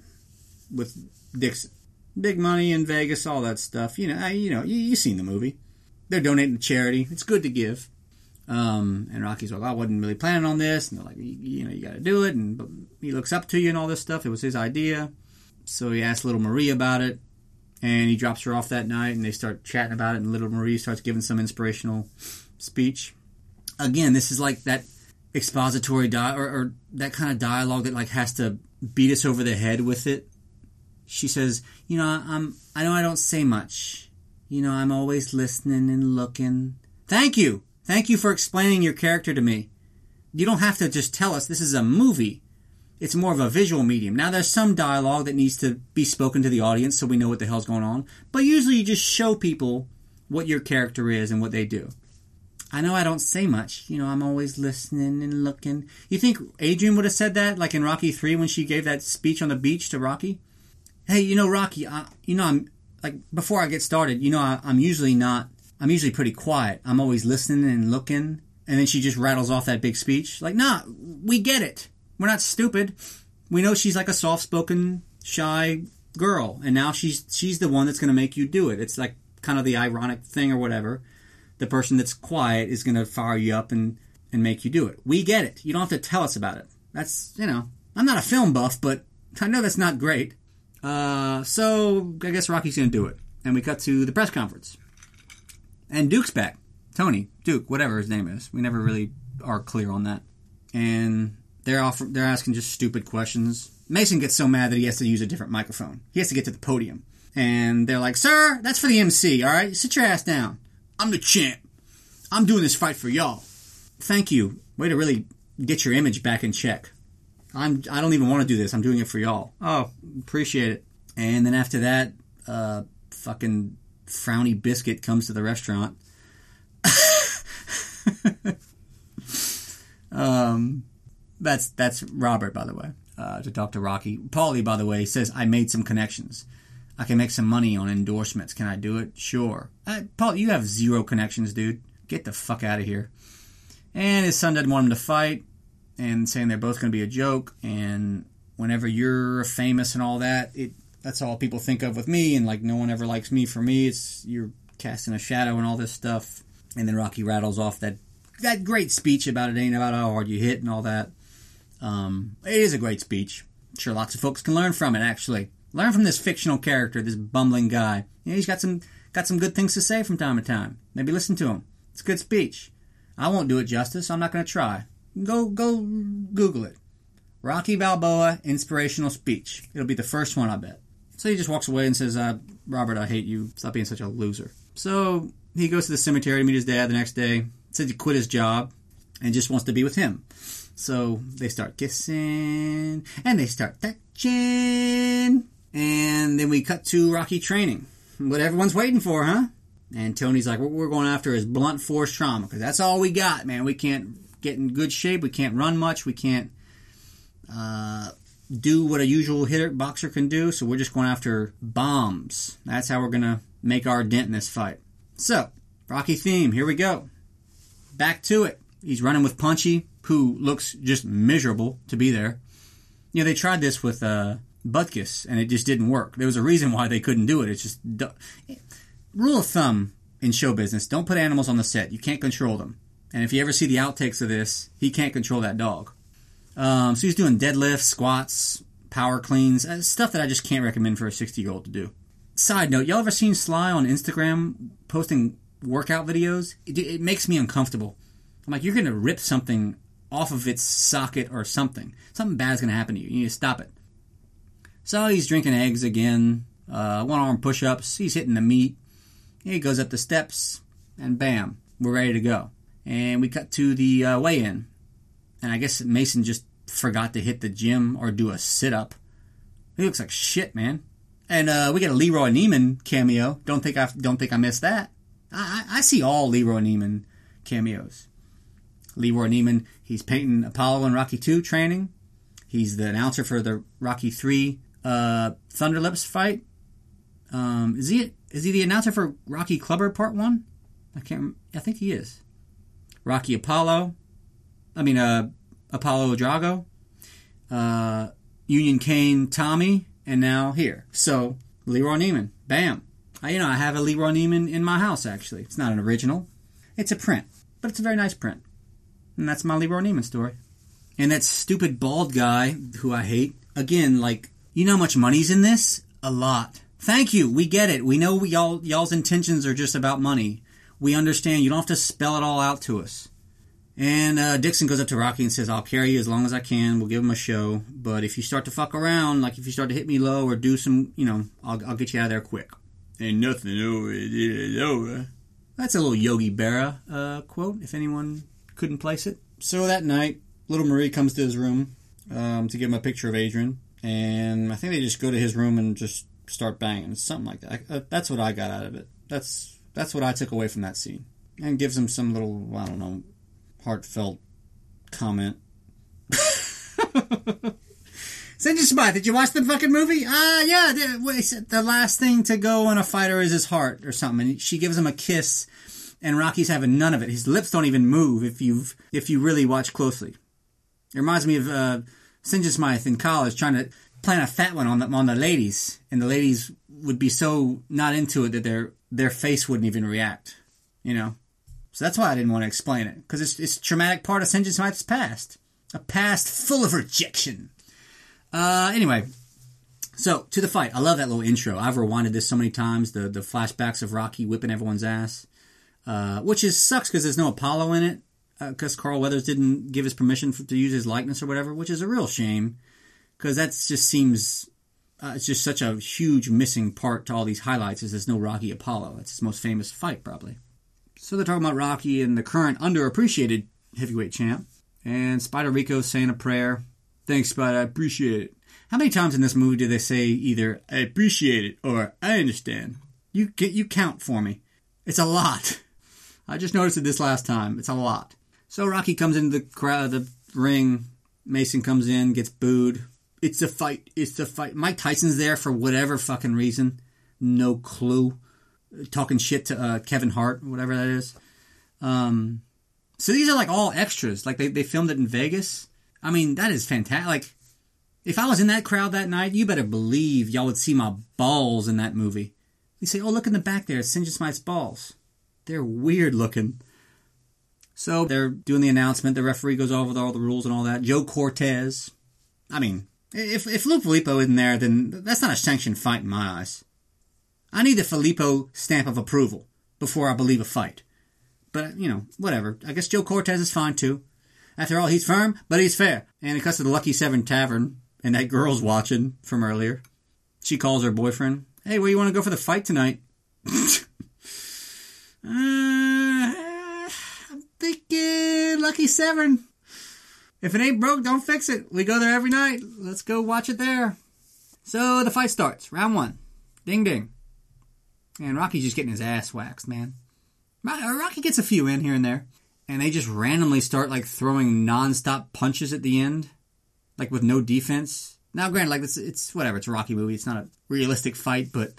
with Dixon, big money in Vegas, all that stuff. You know, you know, you, you've seen the movie. They're donating to charity. It's good to give. Um, and Rocky's like, I wasn't really planning on this. And they're like, you, you know, you got to do it. And he looks up to you and all this stuff. It was his idea. So he asks little Marie about it. And he drops her off that night and they start chatting about it. And little Marie starts giving some inspirational speech. Again, this is like that expository di- or, or that kind of dialogue that like has to beat us over the head with it. She says, "You know, I'm I know I don't say much. You know, I'm always listening and looking. Thank you. Thank you for explaining your character to me. You don't have to just tell us this is a movie. It's more of a visual medium. Now, there's some dialogue that needs to be spoken to the audience so we know what the hell's going on, but usually you just show people what your character is and what they do. I know I don't say much. You know, I'm always listening and looking. You think Adrian would have said that, like in Rocky 3 when she gave that speech on the beach to Rocky? Hey, you know, Rocky, I, you know, I'm, like, before I get started, you know, I, I'm usually not, I'm usually pretty quiet. I'm always listening and looking. And then she just rattles off that big speech. Like, nah, we get it. We're not stupid. We know she's like a soft spoken, shy girl. And now she's, she's the one that's going to make you do it. It's like kind of the ironic thing or whatever the person that's quiet is going to fire you up and, and make you do it. We get it. You don't have to tell us about it. That's, you know, I'm not a film buff, but I know that's not great. Uh, so I guess Rocky's going to do it. And we cut to the press conference. And Duke's back. Tony, Duke, whatever his name is. We never really are clear on that. And they're off, they're asking just stupid questions. Mason gets so mad that he has to use a different microphone. He has to get to the podium. And they're like, Sir, that's for the MC, alright? Sit your ass down. I'm the champ. I'm doing this fight for y'all. Thank you. Way to really get your image back in check. I'm I don't even want to do this. I'm doing it for y'all. Oh, appreciate it. And then after that, uh, fucking frowny biscuit comes to the restaurant. <laughs> um, that's that's Robert, by the way, uh, to talk to Rocky. Paulie, by the way, says I made some connections. I can make some money on endorsements. Can I do it? Sure. Uh, Paul, you have zero connections, dude. Get the fuck out of here. And his son didn't want him to fight, and saying they're both going to be a joke. And whenever you're famous and all that, it that's all people think of with me. And like no one ever likes me for me. It's you're casting a shadow and all this stuff. And then Rocky rattles off that that great speech about it ain't about how hard you hit and all that. Um, it is a great speech. I'm sure lots of folks can learn from it. Actually, learn from this fictional character, this bumbling guy. You know, he's got some got some good things to say from time to time. Maybe listen to him. It's a good speech. I won't do it justice. I'm not going to try. Go go Google it. Rocky Balboa inspirational speech. It'll be the first one, I bet. So he just walks away and says, uh, "Robert, I hate you. Stop being such a loser." So he goes to the cemetery to meet his dad the next day. Said he quit his job and just wants to be with him. So they start kissing and they start touching. And then we cut to Rocky training. What everyone's waiting for, huh? And Tony's like, what we're going after is blunt force trauma because that's all we got, man. We can't get in good shape. We can't run much. We can't uh, do what a usual hitter boxer can do. So we're just going after bombs. That's how we're gonna make our dent in this fight. So Rocky theme. Here we go. Back to it. He's running with Punchy, who looks just miserable to be there. You know, they tried this with uh, Butkus, and it just didn't work. There was a reason why they couldn't do it. It's just rule of thumb in show business: don't put animals on the set. You can't control them. And if you ever see the outtakes of this, he can't control that dog. Um, so he's doing deadlifts, squats, power cleans, uh, stuff that I just can't recommend for a 60 year old to do. Side note: y'all ever seen Sly on Instagram posting workout videos? It, it makes me uncomfortable. I'm like, you're gonna rip something off of its socket or something. Something bad's gonna happen to you. You need to stop it. So he's drinking eggs again, uh, one arm push ups, he's hitting the meat. He goes up the steps, and bam, we're ready to go. And we cut to the uh, weigh in. And I guess Mason just forgot to hit the gym or do a sit up. He looks like shit, man. And uh, we get a Leroy Neiman cameo. Don't think I don't think I missed that. I, I see all Leroy Neiman cameos. Leroy Neiman, he's painting Apollo and Rocky 2 training. He's the announcer for the Rocky 3 uh, Thunderlips fight. Um, is he is he the announcer for Rocky Clubber Part One? I can't. I think he is. Rocky Apollo. I mean, uh, Apollo Drago. Uh, Union Cane Tommy, and now here. So Leroy Neiman. Bam. I, you know, I have a Leroy Neiman in my house. Actually, it's not an original. It's a print, but it's a very nice print. And that's my Leroy Neiman story. And that stupid bald guy who I hate. Again, like you know how much money's in this? A lot. Thank you. We get it. We know y'all y'all's intentions are just about money. We understand. You don't have to spell it all out to us. And uh, Dixon goes up to Rocky and says, "I'll carry you as long as I can. We'll give him a show. But if you start to fuck around, like if you start to hit me low or do some, you know, I'll, I'll get you out of there quick. Ain't nothing over it over." That's a little Yogi Berra uh, quote. If anyone couldn't place it. So that night, little Marie comes to his room um, to give him a picture of Adrian and I think they just go to his room and just start banging, something like that. I, uh, that's what I got out of it. That's That's what I took away from that scene. And gives him some little, I don't know, heartfelt comment. <laughs> John Smythe, did you watch the fucking movie? Ah, uh, yeah. The, the last thing to go on a fighter is his heart or something. And she gives him a kiss, and Rocky's having none of it. His lips don't even move if you've if you really watch closely. It reminds me of uh, St. Smythe in college trying to plant a fat one on the on the ladies, and the ladies would be so not into it that their their face wouldn't even react. You know, so that's why I didn't want to explain it because it's it's a traumatic part of St. Smythe's past, a past full of rejection. Uh, anyway, so to the fight. I love that little intro. I've rewinded this so many times. The the flashbacks of Rocky whipping everyone's ass, uh, which is sucks because there's no Apollo in it because uh, Carl Weathers didn't give his permission for, to use his likeness or whatever, which is a real shame because that just seems uh, it's just such a huge missing part to all these highlights. Is there's no Rocky Apollo? It's his most famous fight probably. So they're talking about Rocky and the current underappreciated heavyweight champ, and Spider Rico saying a prayer. Thanks, Spider. I appreciate it. How many times in this movie do they say either "I appreciate it" or "I understand"? You get you count for me. It's a lot. <laughs> I just noticed it this last time. It's a lot. So Rocky comes into the crowd, the ring. Mason comes in, gets booed. It's a fight. It's a fight. Mike Tyson's there for whatever fucking reason. No clue. Talking shit to uh, Kevin Hart, whatever that is. Um, so these are like all extras. Like they, they filmed it in Vegas. I mean, that is fantastic. Like, if I was in that crowd that night, you better believe y'all would see my balls in that movie. You say, oh, look in the back there. It's. John balls. They're weird looking. So they're doing the announcement. The referee goes over all the rules and all that. Joe Cortez. I mean, if if Lou Filippo isn't there, then that's not a sanctioned fight in my eyes. I need the Filippo stamp of approval before I believe a fight. But you know, whatever. I guess Joe Cortez is fine too. After all, he's firm, but he's fair. And because of the Lucky Seven Tavern and that girl's watching from earlier, she calls her boyfriend, "Hey, where you want to go for the fight tonight?" <laughs> uh, I'm thinking Lucky Seven. If it ain't broke, don't fix it. We go there every night. Let's go watch it there. So the fight starts. Round one. Ding ding. And Rocky's just getting his ass waxed, man. Uh, Rocky gets a few in here and there. And they just randomly start like throwing nonstop punches at the end. Like with no defense. Now granted, like it's it's whatever, it's a Rocky movie, it's not a realistic fight, but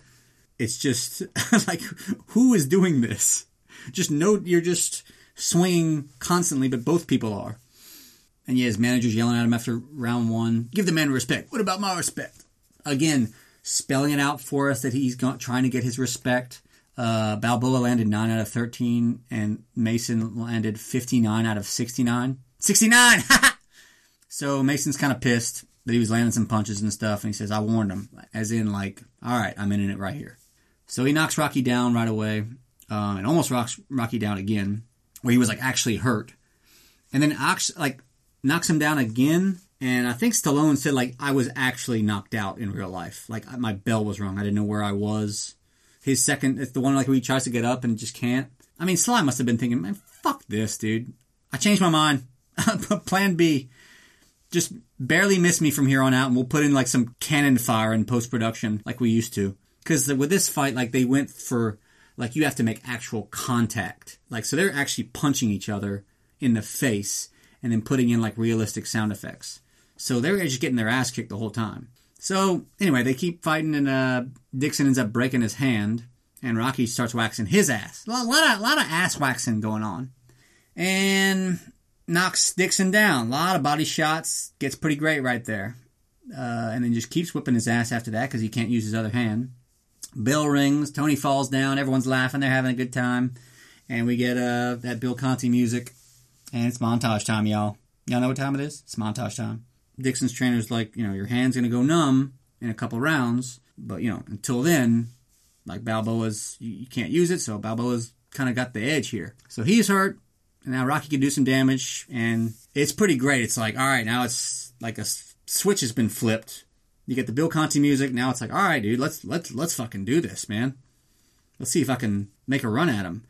it's just <laughs> like who is doing this? Just no you're just swinging constantly, but both people are. And yeah, his manager's yelling at him after round one. Give the man respect. What about my respect? Again, spelling it out for us that he's trying to get his respect. Uh, Balboa landed 9 out of 13, and Mason landed 59 out of 69. 69! <laughs> so Mason's kind of pissed that he was landing some punches and stuff, and he says, I warned him. As in, like, all right, I'm in it right here. So he knocks Rocky down right away, um, and almost rocks Rocky down again, where he was, like, actually hurt. And then, like, knocks him down again. And I think Stallone said like I was actually knocked out in real life. Like my bell was wrong. I didn't know where I was. His second, it's the one like where he tries to get up and just can't. I mean, Sly must have been thinking, man, fuck this, dude. I changed my mind. <laughs> Plan B. Just barely miss me from here on out, and we'll put in like some cannon fire in post production like we used to. Because with this fight, like they went for like you have to make actual contact. Like so, they're actually punching each other in the face and then putting in like realistic sound effects. So they're just getting their ass kicked the whole time. So anyway, they keep fighting, and uh, Dixon ends up breaking his hand, and Rocky starts waxing his ass. A lot, of, lot of ass waxing going on, and knocks Dixon down. A lot of body shots. Gets pretty great right there, uh, and then just keeps whipping his ass after that because he can't use his other hand. Bell rings. Tony falls down. Everyone's laughing. They're having a good time, and we get uh, that Bill Conti music and it's montage time, y'all. Y'all know what time it is? It's montage time. Dixon's trainer's like, you know, your hand's gonna go numb in a couple rounds, but you know, until then, like Balboa's, you, you can't use it, so Balboa's kind of got the edge here. So he's hurt, and now Rocky can do some damage, and it's pretty great. It's like, all right, now it's like a switch has been flipped. You get the Bill Conti music. Now it's like, all right, dude, let's let's let's fucking do this, man. Let's see if I can make a run at him.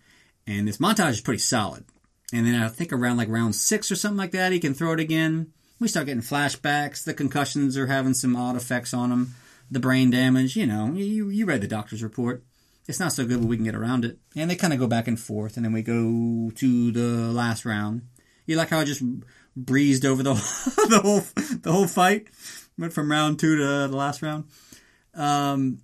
And this montage is pretty solid. And then I think around like round six or something like that, he can throw it again. We start getting flashbacks. The concussions are having some odd effects on him. The brain damage, you know, you, you read the doctor's report. It's not so good, but we can get around it. And they kind of go back and forth, and then we go to the last round. You like how I just breezed over the <laughs> the whole the whole fight, went from round two to the last round. Um,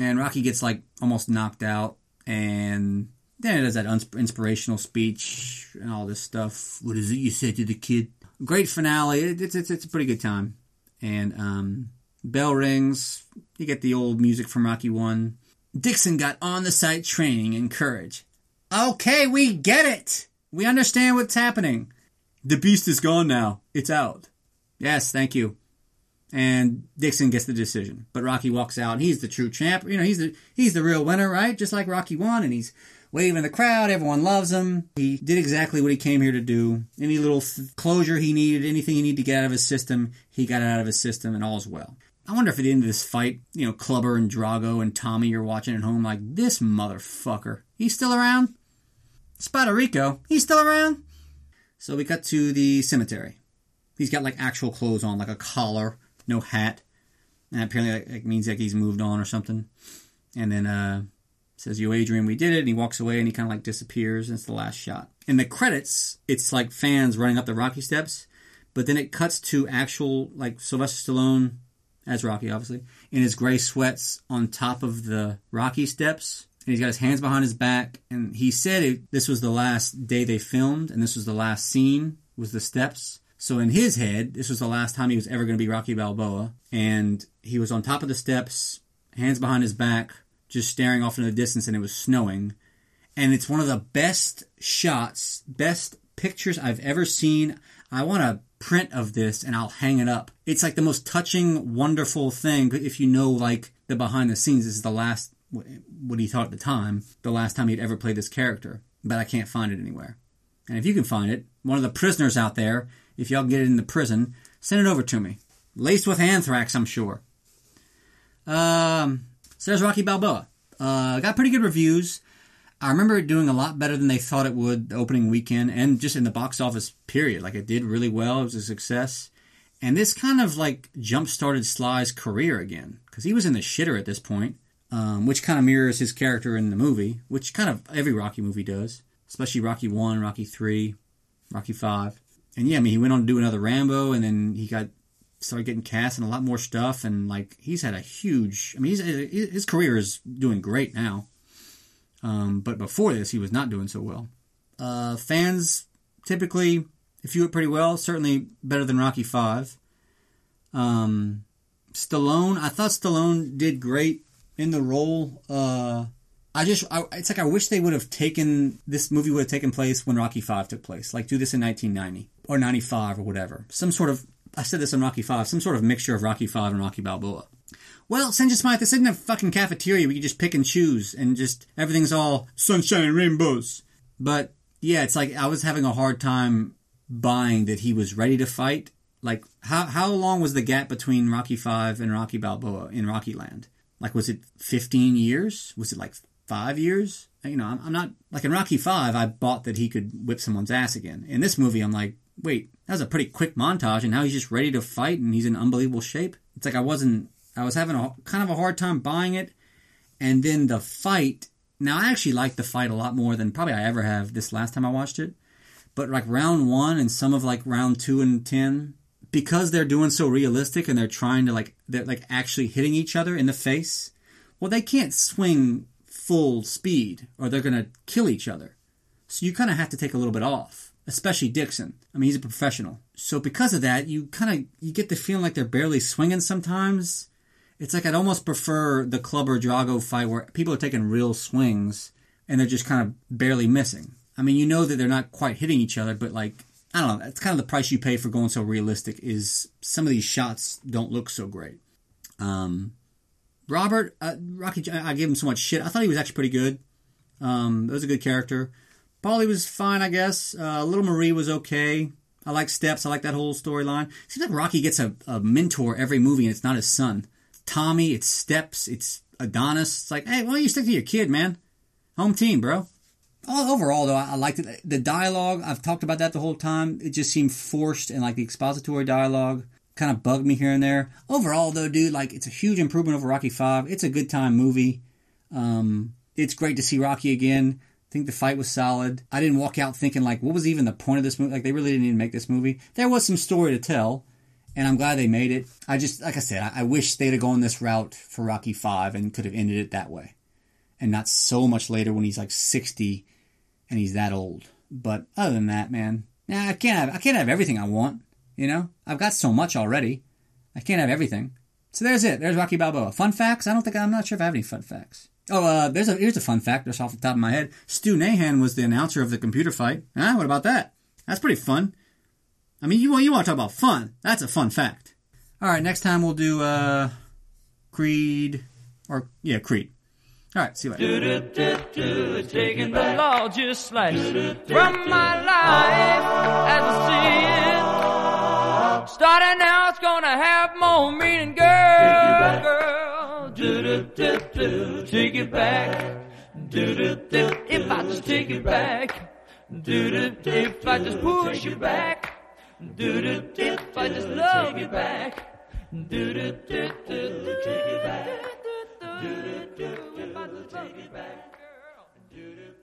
and Rocky gets like almost knocked out, and then it does that inspirational speech and all this stuff. What is it you said to the kid? Great finale. It's it's it's a pretty good time, and um, bell rings. You get the old music from Rocky One. Dixon got on the site training and courage. Okay, we get it. We understand what's happening. The beast is gone now. It's out. Yes, thank you. And Dixon gets the decision, but Rocky walks out. He's the true champ. You know, he's the he's the real winner, right? Just like Rocky won, and he's waving in the crowd. Everyone loves him. He did exactly what he came here to do. Any little closure he needed, anything he needed to get out of his system, he got it out of his system, and all's well. I wonder if at the end of this fight, you know, Clubber and Drago and Tommy are watching at home like, this motherfucker, he's still around? Rico, he's still around? So we cut to the cemetery. He's got like actual clothes on, like a collar, no hat. And apparently that means like he's moved on or something. And then uh says, Yo, Adrian, we did it. And he walks away and he kind of like disappears. And it's the last shot. In the credits, it's like fans running up the Rocky steps. But then it cuts to actual, like Sylvester Stallone as Rocky, obviously, in his gray sweats on top of the Rocky steps. And he's got his hands behind his back. And he said it, this was the last day they filmed, and this was the last scene, was the steps. So in his head, this was the last time he was ever going to be Rocky Balboa. And he was on top of the steps, hands behind his back, just staring off into the distance, and it was snowing. And it's one of the best shots, best pictures I've ever seen. I want to print of this and I'll hang it up. It's like the most touching, wonderful thing. If you know, like the behind the scenes, this is the last what he thought at the time, the last time he'd ever played this character. But I can't find it anywhere. And if you can find it, one of the prisoners out there, if y'all get it in the prison, send it over to me. Laced with anthrax, I'm sure. Um, so there's Rocky Balboa. Uh, got pretty good reviews. I remember it doing a lot better than they thought it would the opening weekend and just in the box office period. Like it did really well. It was a success. And this kind of like jump started Sly's career again because he was in the shitter at this point, um, which kind of mirrors his character in the movie, which kind of every Rocky movie does, especially Rocky 1, Rocky 3, Rocky 5. And yeah, I mean, he went on to do another Rambo and then he got started getting cast in a lot more stuff. And like he's had a huge, I mean, he's, his career is doing great now. Um, but before this, he was not doing so well. Uh, fans typically if you it pretty well. Certainly better than Rocky Five. Um, Stallone, I thought Stallone did great in the role. Uh, I just, I, it's like I wish they would have taken this movie would have taken place when Rocky Five took place. Like do this in 1990 or 95 or whatever. Some sort of, I said this in Rocky Five, some sort of mixture of Rocky Five and Rocky Balboa. Well, St. Smythe, this isn't a fucking cafeteria where you just pick and choose and just everything's all sunshine and rainbows. But yeah, it's like I was having a hard time buying that he was ready to fight. Like how how long was the gap between Rocky Five and Rocky Balboa in Rocky Land? Like was it fifteen years? Was it like five years? You know, I'm, I'm not like in Rocky Five. I bought that he could whip someone's ass again. In this movie, I'm like, wait, that was a pretty quick montage, and now he's just ready to fight, and he's in unbelievable shape. It's like I wasn't I was having a kind of a hard time buying it. And then the fight. Now I actually like the fight a lot more than probably I ever have this last time I watched it. But like round one and some of like round two and ten, because they're doing so realistic and they're trying to like they're like actually hitting each other in the face. Well, they can't swing full speed or they're gonna kill each other. So you kind of have to take a little bit off, especially Dixon. I mean, he's a professional. So because of that, you kind of you get the feeling like they're barely swinging sometimes it's like I'd almost prefer the Clubber Drago fight where people are taking real swings and they're just kind of barely missing. I mean, you know that they're not quite hitting each other, but like I don't know. That's kind of the price you pay for going so realistic. Is some of these shots don't look so great. Um, Robert uh, Rocky, I gave him so much shit. I thought he was actually pretty good. Um, it was a good character. Paulie was fine, I guess. Uh, Little Marie was okay. I like Steps. I like that whole storyline. Seems like Rocky gets a, a mentor every movie, and it's not his son. Tommy, it's Steps, it's Adonis. It's like, hey, why don't you stick to your kid, man? Home team, bro. All overall, though, I, I liked it. The dialogue, I've talked about that the whole time. It just seemed forced, and like the expository dialogue kind of bugged me here and there. Overall, though, dude, like it's a huge improvement over Rocky Five. It's a good time movie. Um, it's great to see Rocky again. I think the fight was solid. I didn't walk out thinking like, what was even the point of this movie? Like they really didn't even make this movie. There was some story to tell, and I'm glad they made it. I just, like I said, I, I wish they'd have gone this route for Rocky Five and could have ended it that way, and not so much later when he's like 60 and he's that old. But other than that, man, nah, I can't have I can't have everything I want. You know, I've got so much already. I can't have everything. So there's it. There's Rocky Balboa. Fun facts? I don't think I'm not sure if I have any fun facts. Oh, uh, there's a here's a fun fact just off the top of my head. Stu Nahan was the announcer of the computer fight. Huh? What about that? That's pretty fun. I mean, you want you want to talk about fun? That's a fun fact. All right, next time we'll do uh, Creed or yeah, Creed. All right, see you later. Taking the largest slice from my life as I see it. Starting now, it's gonna have more meaning, girl, girl do do do do, take it back. Do do do, if I just take it back. Do do if I just push you back. Do do if I just love you back. Do do do do, take it back. Do do do, if I just take it back. Do do.